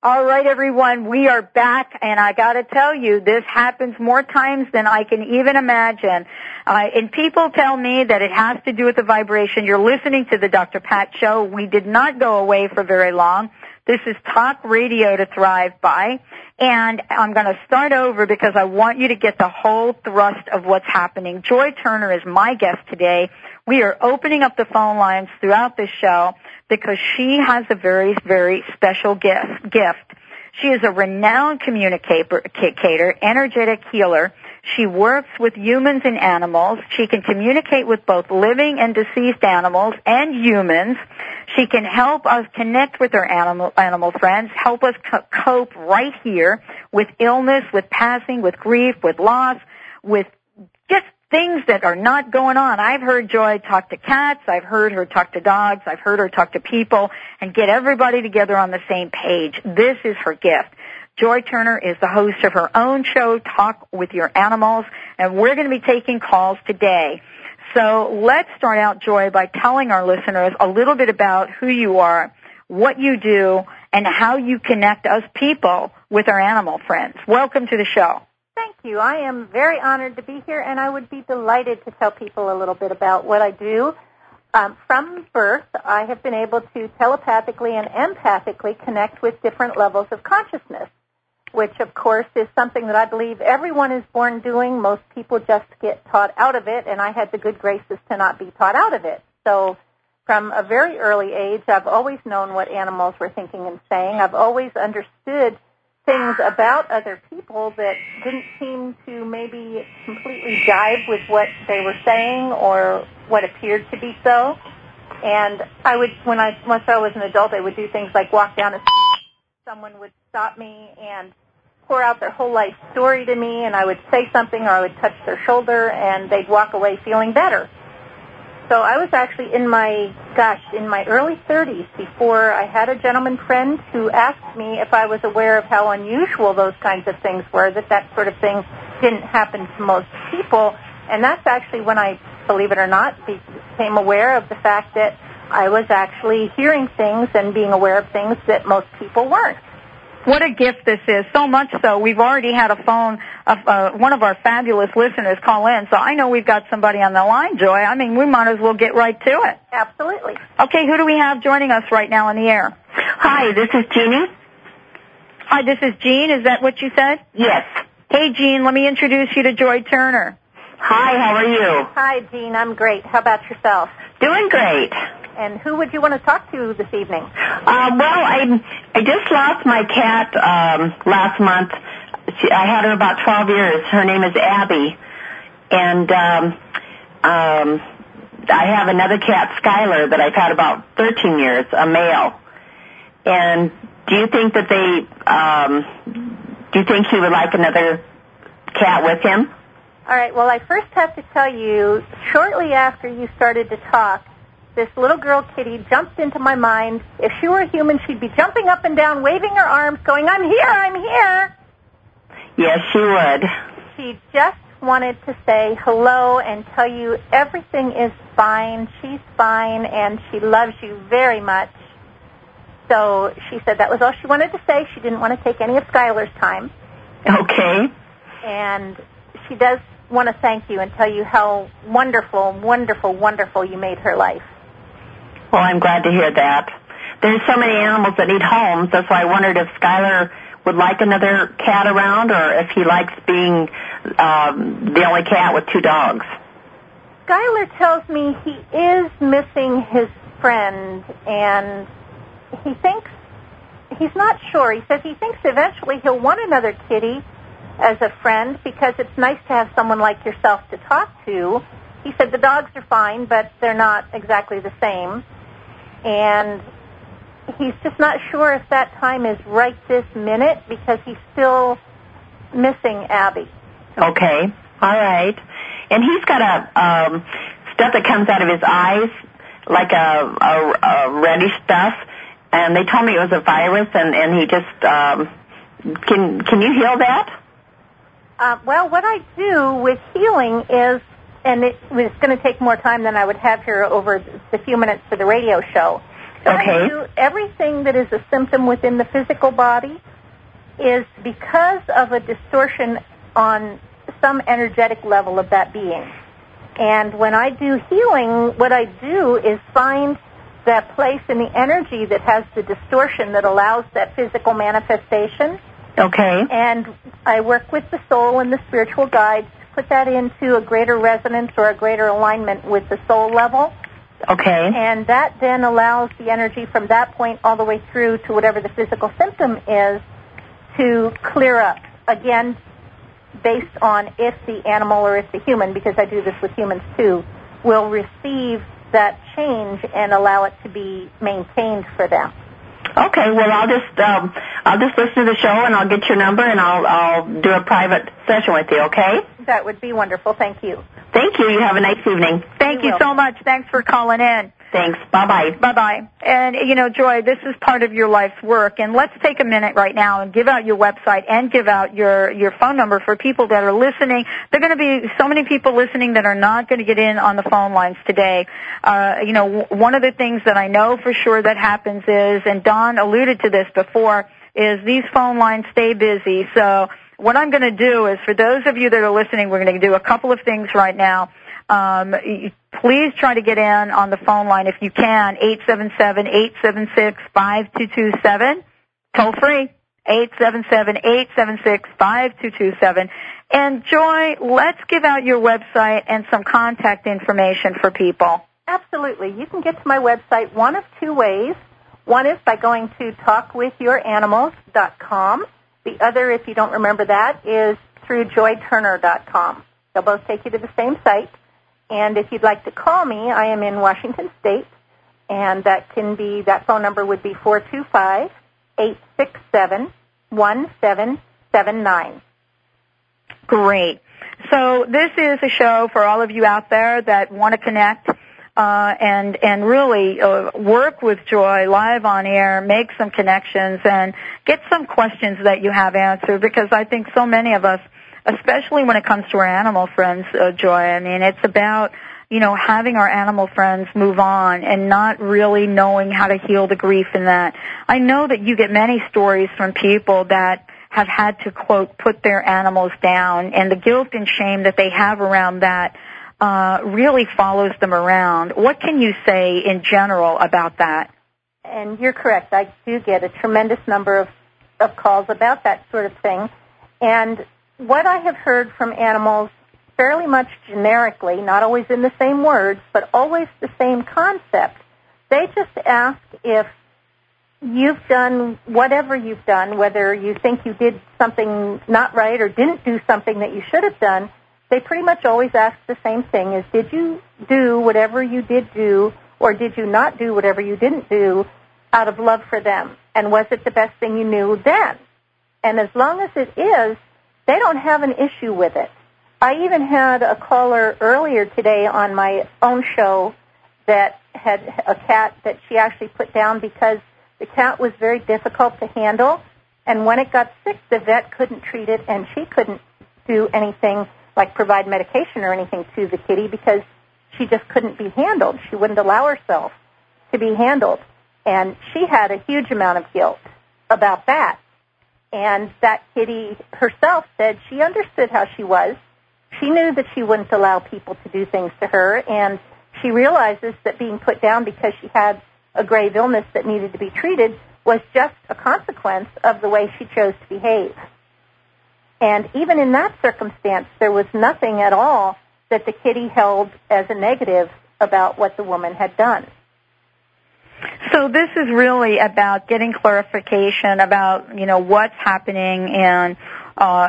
All right, everyone, we are back, and I got to tell you, this happens more times than I can even imagine. Uh, and people tell me that it has to do with the vibration. You're listening to the Dr. Pat Show. We did not go away for very long. This is talk radio to thrive by. And I'm going to start over because I want you to get the whole thrust of what's happening. Joy Turner is my guest today. We are opening up the phone lines throughout this show because she has a very, very special gift. gift. She is a renowned communicator, energetic healer. She works with humans and animals. She can communicate with both living and deceased animals and humans. She can help us connect with our animal, animal friends, help us co- cope right here with illness, with passing, with grief, with loss, with just things that are not going on. I've heard Joy talk to cats. I've heard her talk to dogs. I've heard her talk to people and get everybody together on the same page. This is her gift. Joy Turner is the host of her own show, Talk with Your Animals, and we're going to be taking calls today. So let's start out, Joy, by telling our listeners a little bit about who you are, what you do, and how you connect us people with our animal friends. Welcome to the show. Thank you. I am very honored to be here, and I would be delighted to tell people a little bit about what I do. Um, from birth, I have been able to telepathically and empathically connect with different levels of consciousness which of course is something that I believe everyone is born doing. Most people just get taught out of it, and I had the good graces to not be taught out of it. So from a very early age, I've always known what animals were thinking and saying. I've always understood things about other people that didn't seem to maybe completely jive with what they were saying or what appeared to be so. And I would, when I, once I was an adult, I would do things like walk down a street, someone would stop me and pour out their whole life story to me, and I would say something or I would touch their shoulder, and they'd walk away feeling better. So I was actually in my, gosh, in my early 30s before I had a gentleman friend who asked me if I was aware of how unusual those kinds of things were, that that sort of thing didn't happen to most people. And that's actually when I, believe it or not, became aware of the fact that I was actually hearing things and being aware of things that most people weren't. What a gift this is. So much so, we've already had a phone of uh, one of our fabulous listeners call in. So I know we've got somebody on the line, Joy. I mean, we might as well get right to it. Absolutely. Okay, who do we have joining us right now on the air? Hi, this is Jeannie. Hi, this is Jean. Is that what you said? Yes. Hey, Jean, let me introduce you to Joy Turner. Hi, how are you? Hi, Jean. I'm great. How about yourself? Doing great. And who would you want to talk to this evening? Uh, well, I I just lost my cat um, last month. She, I had her about 12 years. Her name is Abby, and um, um, I have another cat, Skylar, that I've had about 13 years, a male. And do you think that they? Um, do you think he would like another cat with him? All right. Well, I first have to tell you, shortly after you started to talk, this little girl kitty jumped into my mind. If she were a human, she'd be jumping up and down, waving her arms, going, I'm here, I'm here. Yes, she would. She just wanted to say hello and tell you everything is fine. She's fine and she loves you very much. So she said that was all she wanted to say. She didn't want to take any of Skylar's time. Okay. And she does want to thank you and tell you how wonderful, wonderful, wonderful you made her life. Well, I'm glad to hear that. There's so many animals that need homes. That's why I wondered if Skylar would like another cat around or if he likes being um, the only cat with two dogs. Skylar tells me he is missing his friend and he thinks he's not sure. He says he thinks eventually he'll want another kitty as a friend because it's nice to have someone like yourself to talk to. He said the dogs are fine, but they're not exactly the same and he's just not sure if that time is right this minute because he's still missing Abby. Okay, all right. And he's got a um, stuff that comes out of his eyes, like a, a, a reddish stuff. And they told me it was a virus, and and he just um, can can you heal that? Uh, well, what I do with healing is and it was going to take more time than I would have here over the few minutes for the radio show. So okay. I do, everything that is a symptom within the physical body is because of a distortion on some energetic level of that being. And when I do healing, what I do is find that place in the energy that has the distortion that allows that physical manifestation. Okay. And I work with the soul and the spiritual guides put that into a greater resonance or a greater alignment with the soul level. Okay. And that then allows the energy from that point all the way through to whatever the physical symptom is to clear up. Again, based on if the animal or if the human, because I do this with humans too, will receive that change and allow it to be maintained for them. Okay, well I'll just um, I'll just listen to the show and I'll get your number and I'll I'll do a private session with you. Okay? That would be wonderful. Thank you. Thank you. You have a nice evening. Thank you, you so much. Thanks for calling in. Thanks. Bye bye. Bye bye. And you know, Joy, this is part of your life's work. And let's take a minute right now and give out your website and give out your your phone number for people that are listening. There are going to be so many people listening that are not going to get in on the phone lines today. Uh, you know, w- one of the things that I know for sure that happens is, and Don alluded to this before, is these phone lines stay busy. So what I'm going to do is, for those of you that are listening, we're going to do a couple of things right now. Um, please try to get in on the phone line if you can, 877-876-5227, toll free, 877-876-5227. And Joy, let's give out your website and some contact information for people. Absolutely. You can get to my website one of two ways. One is by going to talkwithyouranimals.com. The other, if you don't remember that, is through joyturner.com. They'll both take you to the same site. And if you'd like to call me, I am in Washington State, and that can be that phone number would be four two five eight six seven one seven seven nine. Great. So this is a show for all of you out there that want to connect uh, and and really uh, work with Joy live on air, make some connections, and get some questions that you have answered. Because I think so many of us especially when it comes to our animal friends, uh, Joy. I mean, it's about you know, having our animal friends move on and not really knowing how to heal the grief in that. I know that you get many stories from people that have had to quote put their animals down and the guilt and shame that they have around that uh, really follows them around. What can you say in general about that? And you're correct. I do get a tremendous number of, of calls about that sort of thing. And what I have heard from animals fairly much generically, not always in the same words, but always the same concept. They just ask if you've done whatever you've done, whether you think you did something not right or didn't do something that you should have done, they pretty much always ask the same thing is did you do whatever you did do or did you not do whatever you didn't do out of love for them? And was it the best thing you knew then? And as long as it is, they don't have an issue with it. I even had a caller earlier today on my own show that had a cat that she actually put down because the cat was very difficult to handle. And when it got sick, the vet couldn't treat it and she couldn't do anything like provide medication or anything to the kitty because she just couldn't be handled. She wouldn't allow herself to be handled. And she had a huge amount of guilt about that. And that kitty herself said she understood how she was. She knew that she wouldn't allow people to do things to her, and she realizes that being put down because she had a grave illness that needed to be treated was just a consequence of the way she chose to behave. And even in that circumstance, there was nothing at all that the kitty held as a negative about what the woman had done. So this is really about getting clarification about, you know, what's happening and uh,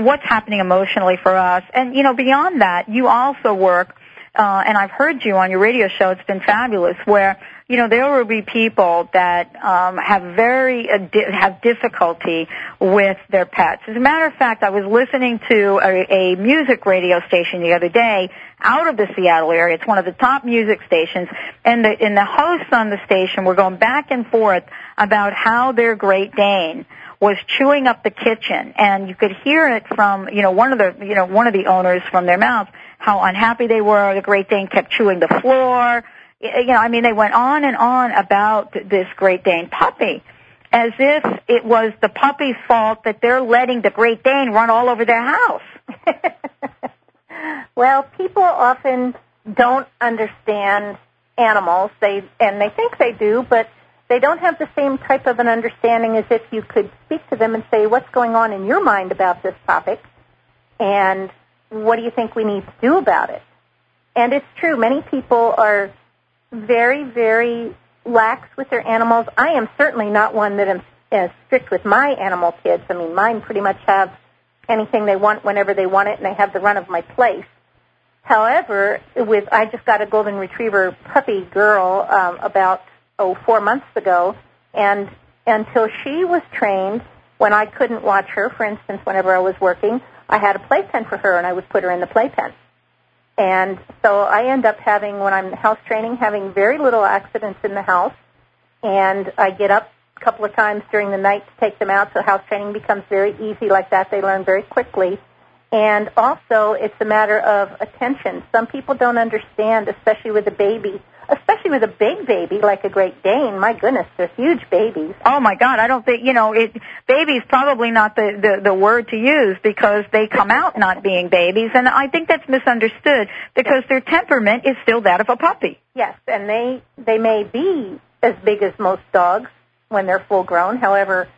what's happening emotionally for us. And, you know, beyond that, you also work, uh, and I've heard you on your radio show, it's been fabulous, where you know, there will be people that um, have very uh, di- have difficulty with their pets. As a matter of fact, I was listening to a, a music radio station the other day out of the Seattle area. It's one of the top music stations, and the and the hosts on the station were going back and forth about how their Great Dane was chewing up the kitchen, and you could hear it from you know one of the you know one of the owners from their mouth how unhappy they were. The Great Dane kept chewing the floor you know, I mean, they went on and on about this Great Dane puppy as if it was the puppy's fault that they're letting the Great Dane run all over their house. well, people often don't understand animals. They and they think they do, but they don't have the same type of an understanding as if you could speak to them and say, "What's going on in your mind about this topic?" and "What do you think we need to do about it?" And it's true. Many people are very, very lax with their animals. I am certainly not one that am as strict with my animal kids. I mean, mine pretty much have anything they want whenever they want it, and they have the run of my place. However, with I just got a golden retriever puppy girl um, about oh four months ago, and until she was trained, when I couldn't watch her, for instance, whenever I was working, I had a playpen for her, and I would put her in the playpen. And so I end up having, when I'm house training, having very little accidents in the house. And I get up a couple of times during the night to take them out, so house training becomes very easy like that. They learn very quickly. And also, it's a matter of attention. Some people don't understand, especially with a baby, especially with a big baby like a Great Dane. My goodness, they're huge babies. Oh my God, I don't think you know it. Baby's probably not the, the the word to use because they come out not being babies, and I think that's misunderstood because their temperament is still that of a puppy. Yes, and they they may be as big as most dogs when they're full grown. However,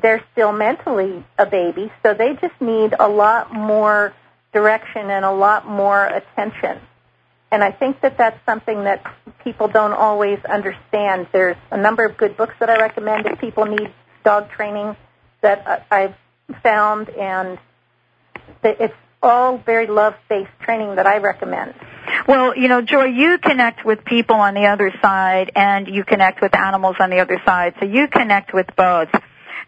they're still mentally a baby, so they just need a lot more direction and a lot more attention. And I think that that's something that people don't always understand. There's a number of good books that I recommend if people need dog training that I've found, and it's all very love-based training that I recommend. Well, you know, Joy, you connect with people on the other side, and you connect with animals on the other side, so you connect with both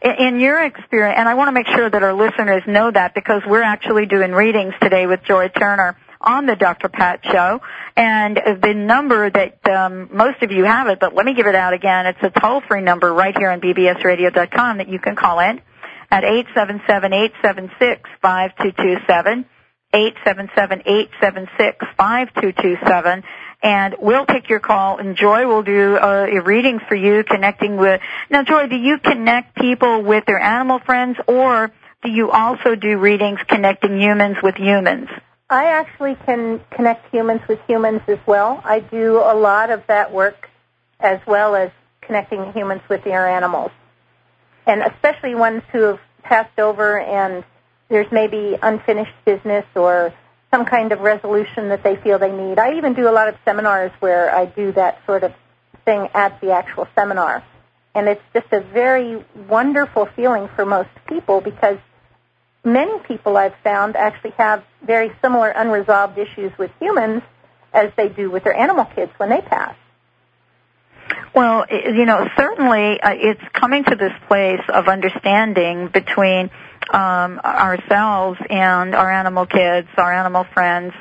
in your experience, and I want to make sure that our listeners know that because we're actually doing readings today with Joy Turner on the Dr. Pat Show, and the number that um, most of you have it, but let me give it out again. It's a toll-free number right here on bbsradio.com that you can call in at 877-876-5227, 877-876-5227, and we'll take your call and Joy will do uh, a reading for you connecting with now Joy do you connect people with their animal friends or do you also do readings connecting humans with humans I actually can connect humans with humans as well I do a lot of that work as well as connecting humans with their animals and especially ones who have passed over and there's maybe unfinished business or some kind of resolution that they feel they need. I even do a lot of seminars where I do that sort of thing at the actual seminar. And it's just a very wonderful feeling for most people because many people I've found actually have very similar unresolved issues with humans as they do with their animal kids when they pass. Well, you know, certainly uh, it's coming to this place of understanding between um, ourselves and our animal kids, our animal friends,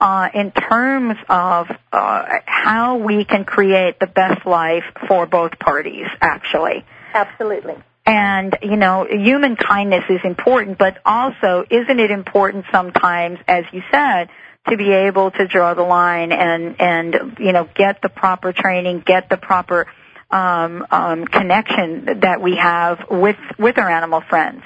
uh, in terms of uh, how we can create the best life for both parties, actually. Absolutely. And, you know, human kindness is important, but also, isn't it important sometimes, as you said, to be able to draw the line and, and, you know, get the proper training, get the proper, um, um, connection that we have with, with our animal friends?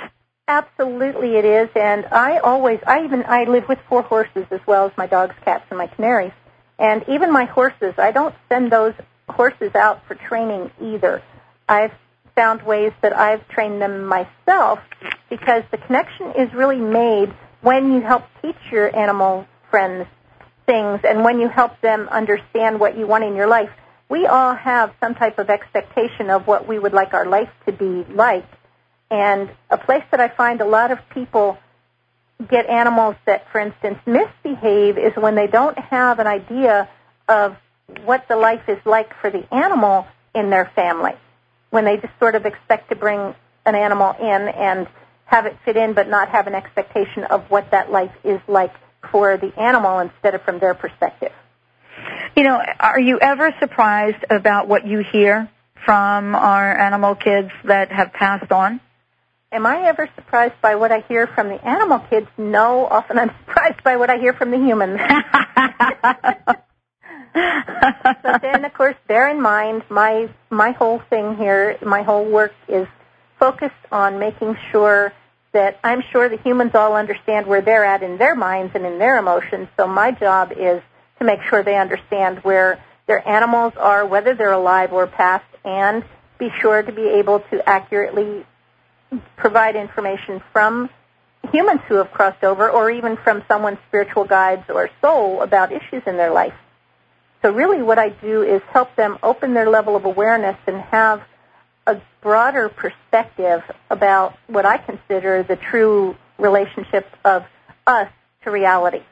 Absolutely, it is, and I always, I even, I live with four horses as well as my dogs, cats, and my canaries, and even my horses, I don't send those horses out for training either. I've found ways that I've trained them myself because the connection is really made when you help teach your animal friends things and when you help them understand what you want in your life. We all have some type of expectation of what we would like our life to be like and a place that I find a lot of people get animals that, for instance, misbehave is when they don't have an idea of what the life is like for the animal in their family. When they just sort of expect to bring an animal in and have it fit in but not have an expectation of what that life is like for the animal instead of from their perspective. You know, are you ever surprised about what you hear from our animal kids that have passed on? Am I ever surprised by what I hear from the animal kids? No, often I'm surprised by what I hear from the humans. but then, of course, bear in mind my my whole thing here, my whole work is focused on making sure that I'm sure the humans all understand where they're at in their minds and in their emotions. So my job is to make sure they understand where their animals are, whether they're alive or past, and be sure to be able to accurately provide information from humans who have crossed over or even from someone's spiritual guides or soul about issues in their life. So really what I do is help them open their level of awareness and have a broader perspective about what I consider the true relationship of us to reality.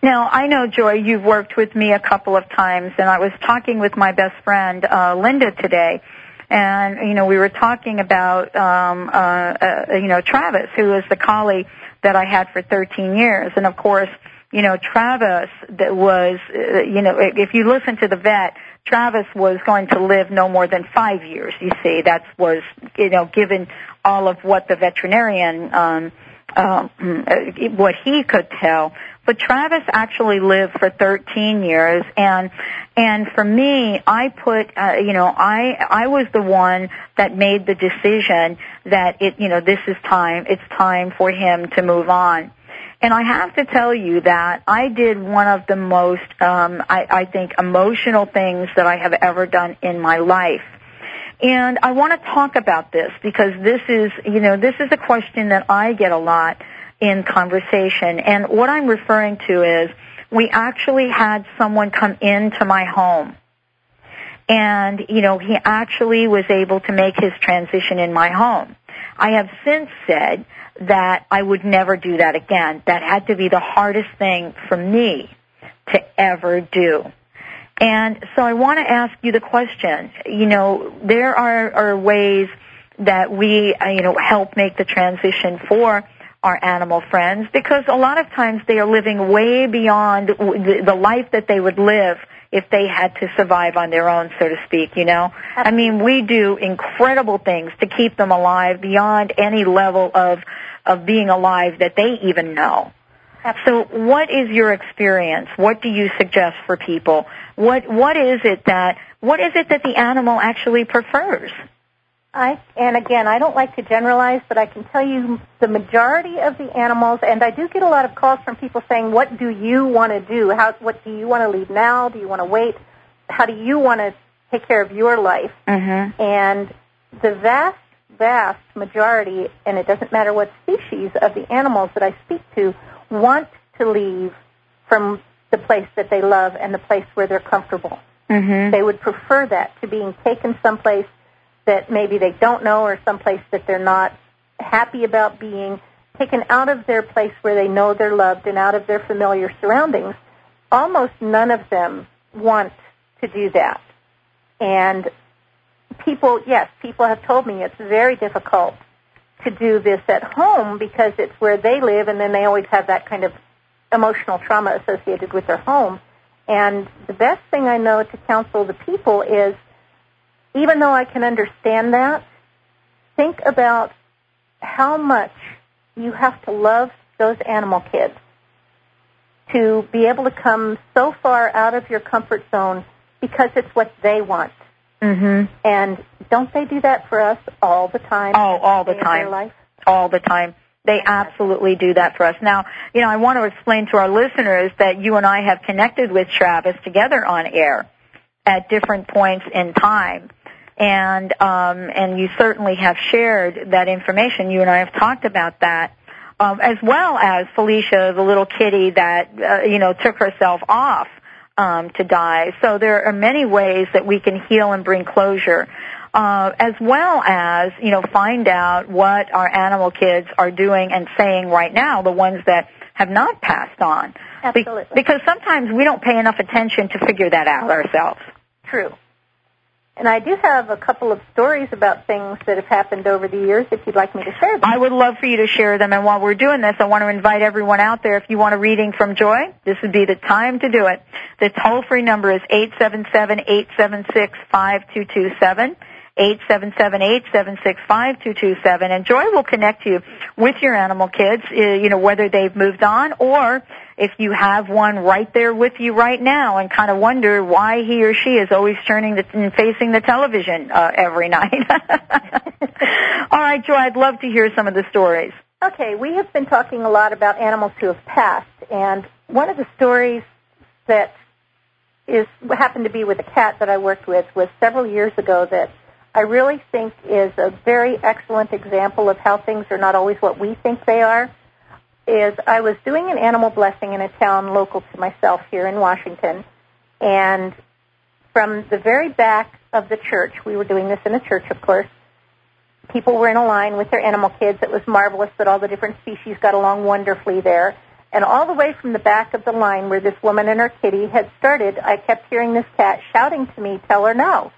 Now, I know, Joy, you've worked with me a couple of times, and I was talking with my best friend, uh, Linda, today, and, you know, we were talking about, um, uh, uh, you know, Travis, who is the collie that I had for 13 years, and of course, you know, Travis that was, uh, you know, if you listen to the vet, Travis was going to live no more than five years. You see, that was, you know, given all of what the veterinarian, um, um, what he could tell. But Travis actually lived for 13 years, and and for me, I put, uh, you know, I I was the one that made the decision that it, you know, this is time. It's time for him to move on. And I have to tell you that I did one of the most, um, I, I think, emotional things that I have ever done in my life. And I want to talk about this because this is, you know, this is a question that I get a lot in conversation. And what I'm referring to is we actually had someone come into my home. And, you know, he actually was able to make his transition in my home. I have since said that I would never do that again. That had to be the hardest thing for me to ever do. And so I want to ask you the question. You know, there are, are ways that we, uh, you know, help make the transition for our animal friends because a lot of times they are living way beyond the life that they would live if they had to survive on their own, so to speak, you know? I mean, we do incredible things to keep them alive beyond any level of, of being alive that they even know. So what is your experience? What do you suggest for people? What, what is it that, what is it that the animal actually prefers? I, and again, I don't like to generalize, but I can tell you the majority of the animals, and I do get a lot of calls from people saying, what do you want to do? How, what do you want to leave now? Do you want to wait? How do you want to take care of your life? Mm-hmm. And the vast, vast majority, and it doesn't matter what species of the animals that I speak to, want to leave from the place that they love and the place where they're comfortable. Mm-hmm. They would prefer that to being taken someplace that maybe they don't know or someplace that they're not happy about being taken out of their place where they know they're loved and out of their familiar surroundings. Almost none of them want to do that. And people, yes, people have told me it's very difficult to do this at home because it's where they live and then they always have that kind of emotional trauma associated with their home. And the best thing I know to counsel the people is even though I can understand that, think about how much you have to love those animal kids to be able to come so far out of your comfort zone because it's what they want. Mm-hmm. And don't they do that for us all the time? Oh, all the time. Life? All the time. They absolutely do that for us. Now, you know, I want to explain to our listeners that you and I have connected with Travis together on air at different points in time and um, and you certainly have shared that information. You and I have talked about that, um, as well as Felicia, the little kitty that uh, you know took herself off um, to die. So there are many ways that we can heal and bring closure. Uh, as well as you know find out what our animal kids are doing and saying right now, the ones that have not passed on. Absolutely. Be- because sometimes we don't pay enough attention to figure that out ourselves. True. And I do have a couple of stories about things that have happened over the years if you'd like me to share them. I would love for you to share them. And while we're doing this, I want to invite everyone out there, if you want a reading from Joy, this would be the time to do it. The toll-free number is 877-876-5227. 877-876-5227. And Joy will connect you with your animal kids, uh, you know, whether they've moved on or if you have one right there with you right now and kind of wonder why he or she is always turning the, and facing the television uh, every night. All right, Joy, I'd love to hear some of the stories. Okay, we have been talking a lot about animals who have passed, and one of the stories that is happened to be with a cat that I worked with was several years ago that I really think is a very excellent example of how things are not always what we think they are. Is I was doing an animal blessing in a town local to myself here in Washington, and from the very back of the church, we were doing this in a church, of course. People were in a line with their animal kids. It was marvelous that all the different species got along wonderfully there. And all the way from the back of the line where this woman and her kitty had started, I kept hearing this cat shouting to me, tell her no.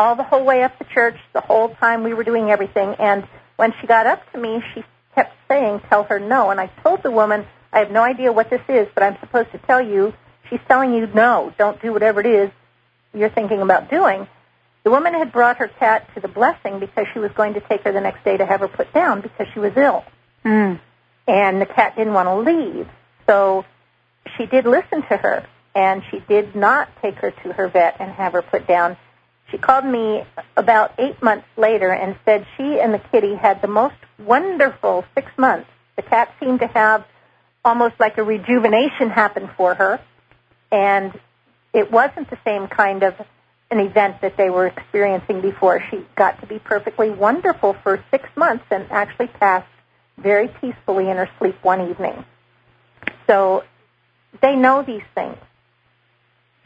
All the whole way up the church, the whole time we were doing everything. And when she got up to me, she kept saying, tell her no. And I told the woman, I have no idea what this is, but I'm supposed to tell you. She's telling you no, don't do whatever it is you're thinking about doing. The woman had brought her cat to the blessing because she was going to take her the next day to have her put down because she was ill. Mm. And the cat didn't want to leave. So she did listen to her, and she did not take her to her vet and have her put down. She called me about eight months later and said she and the kitty had the most wonderful six months. The cat seemed to have almost like a rejuvenation happen for her, and it wasn't the same kind of an event that they were experiencing before. She got to be perfectly wonderful for six months and actually passed very peacefully in her sleep one evening. So they know these things.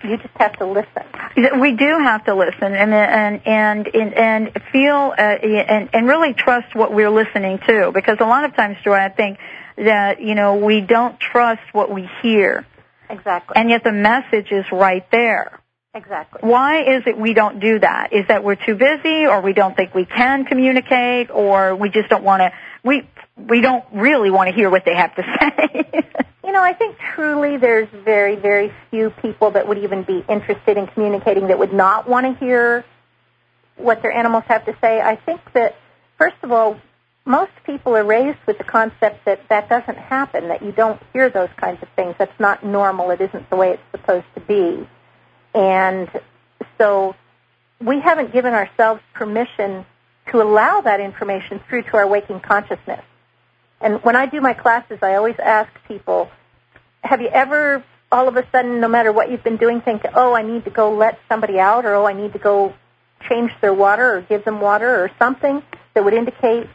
You just have to listen. We do have to listen and and and and, and feel uh, and and really trust what we're listening to because a lot of times, Joy, I think that you know we don't trust what we hear. Exactly. And yet the message is right there. Exactly. Why is it we don't do that? Is that we're too busy or we don't think we can communicate or we just don't want to we we don't really want to hear what they have to say. you know, I think truly there's very, very few people that would even be interested in communicating that would not want to hear what their animals have to say. I think that, first of all, most people are raised with the concept that that doesn't happen, that you don't hear those kinds of things. That's not normal. It isn't the way it's supposed to be. And so we haven't given ourselves permission to allow that information through to our waking consciousness. And when I do my classes, I always ask people, have you ever all of a sudden, no matter what you've been doing, think, oh, I need to go let somebody out, or oh, I need to go change their water, or give them water, or something that would indicate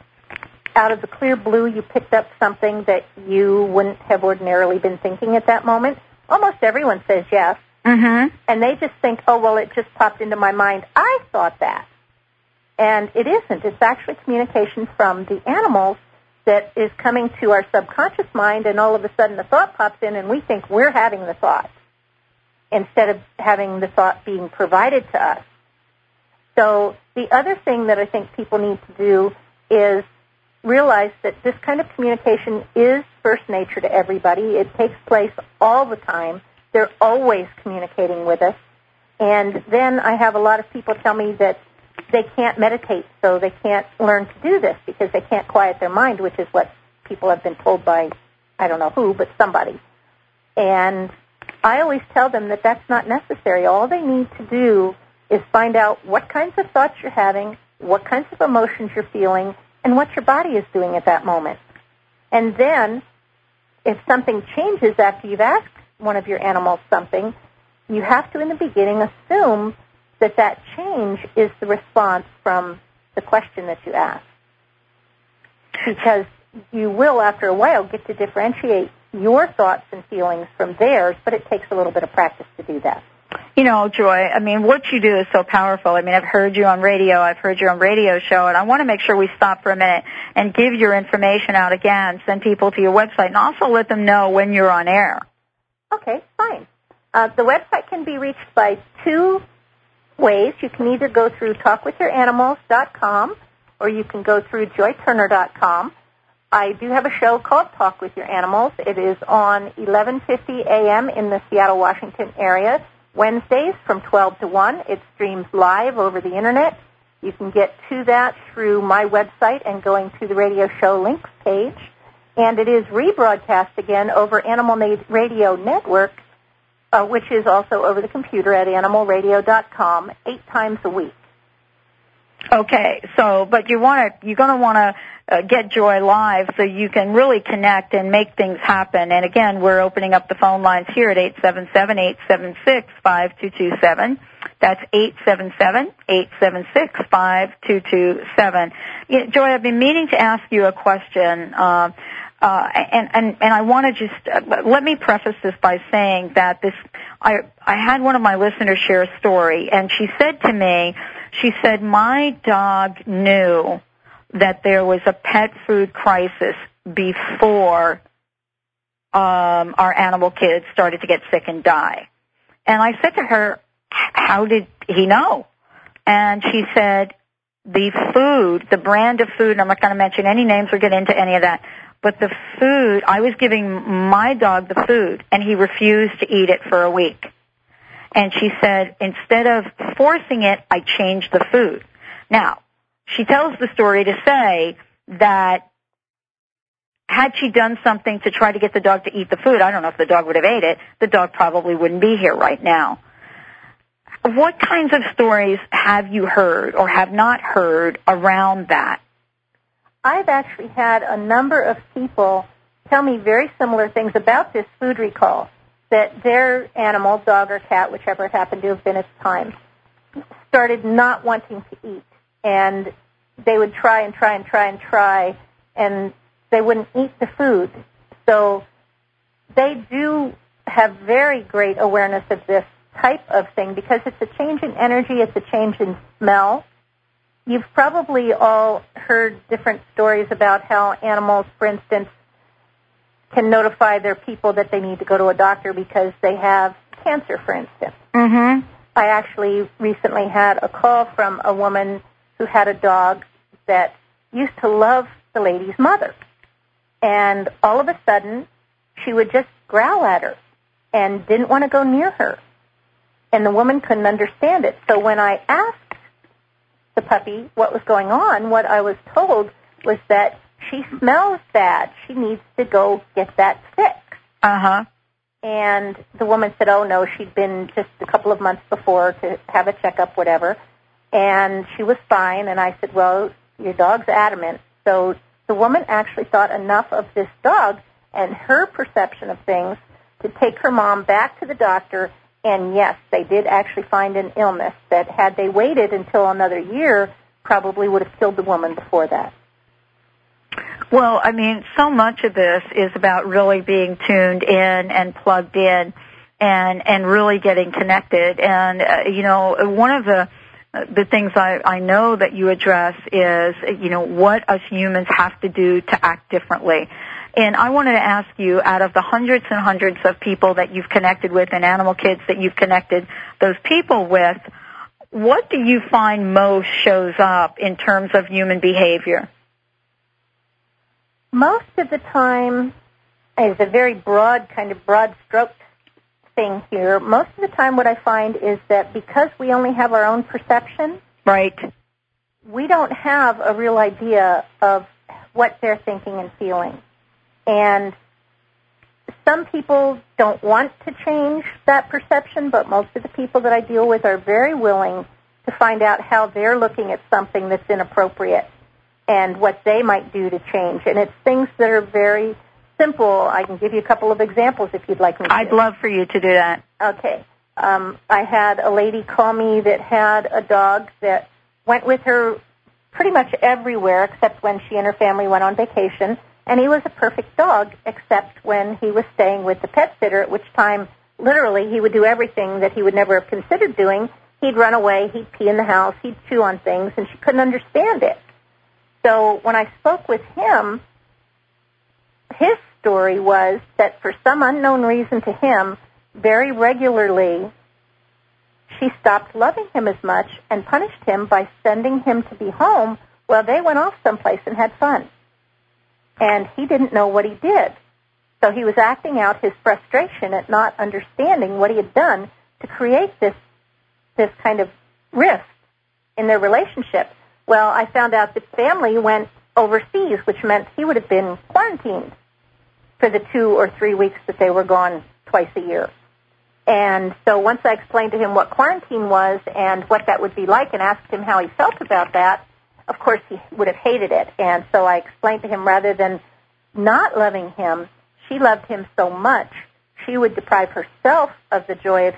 out of the clear blue you picked up something that you wouldn't have ordinarily been thinking at that moment? Almost everyone says yes. Mm-hmm. And they just think, oh, well, it just popped into my mind. I thought that. And it isn't. It's actually communication from the animals that is coming to our subconscious mind, and all of a sudden the thought pops in, and we think we're having the thought instead of having the thought being provided to us. So the other thing that I think people need to do is realize that this kind of communication is first nature to everybody. It takes place all the time. They're always communicating with us. And then I have a lot of people tell me that they can't meditate, so they can't learn to do this because they can't quiet their mind, which is what people have been told by, I don't know who, but somebody. And I always tell them that that's not necessary. All they need to do is find out what kinds of thoughts you're having, what kinds of emotions you're feeling, and what your body is doing at that moment. And then, if something changes after you've asked one of your animals something, you have to, in the beginning, assume that that change is the response from the question that you ask. Because you will, after a while, get to differentiate your thoughts and feelings from theirs, but it takes a little bit of practice to do that. You know, Joy, I mean, what you do is so powerful. I mean, I've heard you on radio, I've heard you on radio show, and I want to make sure we stop for a minute and give your information out again, send people to your website, and also let them know when you're on air. Okay, fine. Uh, the website can be reached by two ways. You can either go through talkwithyouranimals.com or you can go through joyturner.com. I do have a show called Talk with Your Animals. It is on 11:50 a.m. in the Seattle, Washington area, Wednesdays from 12 to 1. It streams live over the internet, You can get to that through my website and going to the radio show links page. And it is rebroadcast again over Animal Radio Network, uh, which is also over the computer at animalradio.com, eight times a week. Okay, so but you want to you're going to want to uh, get Joy live so you can really connect and make things happen. And again, we're opening up the phone lines here at eight seven seven eight seven six five two two seven. That's eight seven seven eight seven six five two two seven. Joy, I've been meaning to ask you a question. Uh, uh, and, and, and I want to just, uh, let me preface this by saying that this, I, I had one of my listeners share a story and she said to me, she said, my dog knew that there was a pet food crisis before um, our animal kids started to get sick and die. And I said to her, how did he know? And she said, the food, the brand of food, I'm not going to mention any names or get into any of that, but the food, I was giving my dog the food, and he refused to eat it for a week. And she said, instead of forcing it, I changed the food. Now, she tells the story to say that had she done something to try to get the dog to eat the food, I don't know if the dog would have ate it, the dog probably wouldn't be here right now. What kinds of stories have you heard or have not heard around that? I've actually had a number of people tell me very similar things about this food recall that their animal, dog or cat, whichever it happened to have been at the time, started not wanting to eat and they would try and try and try and try, and they wouldn't eat the food. So they do have very great awareness of this type of thing because it's a change in energy, it's a change in smell. You've probably all heard different stories about how animals, for instance, can notify their people that they need to go to a doctor because they have cancer, for instance. Mm-hmm. I actually recently had a call from a woman who had a dog that used to love the lady's mother. And all of a sudden, she would just growl at her and didn't want to go near her. And the woman couldn't understand it. So when I asked the puppy what was going on, what I was told was that she smells bad. She needs to go get that fixed. Uh huh. And the woman said, "Oh no, she'd been just a couple of months before to have a checkup, whatever." and she was fine. And I said, well, your dog's adamant. So the woman actually thought enough of this dog and her perception of things to take her mom back to the doctor. And yes, they did actually find an illness that had they waited until another year, probably would have killed the woman before that. Well, I mean, so much of this is about really being tuned in and plugged in and and really getting connected. And uh, you know, one of the the things I, I know that you address is, you know, what us humans have to do to act differently. And I wanted to ask you, out of the hundreds and hundreds of people that you've connected with and animal kids that you've connected those people with, what do you find most shows up in terms of human behavior? Most of the time, is a very broad, kind of broad stroke thing here. Most of the time, what I find is that because we only have our own perception, right, we don't have a real idea of what they're thinking and feeling. And some people don't want to change that perception, but most of the people that I deal with are very willing to find out how they're looking at something that's inappropriate and what they might do to change. And it's things that are very simple. I can give you a couple of examples if you'd like me to. I'd love for you to do that. Okay. Um, I had a lady call me that had a dog that went with her pretty much everywhere except when she and her family went on vacation. And he was a perfect dog except when he was staying with the pet sitter, at which time literally he would do everything that he would never have considered doing. He'd run away, he'd pee in the house, he'd chew on things, and she couldn't understand it. So when I spoke with him, his story was that for some unknown reason to him, very regularly, she stopped loving him as much and punished him by sending him to be home while they went off someplace and had fun. And he didn't know what he did. So he was acting out his frustration at not understanding what he had done to create this, this kind of rift. in their relationship. Well, I found out the family went overseas, which meant he would have been quarantined for the two or three weeks that they were gone twice a year. And so once I explained to him what quarantine was and what that would be like and asked him how he felt about that, of course he would have hated it. And so I explained to him rather than not loving him, she loved him so much, she would deprive herself of the joy of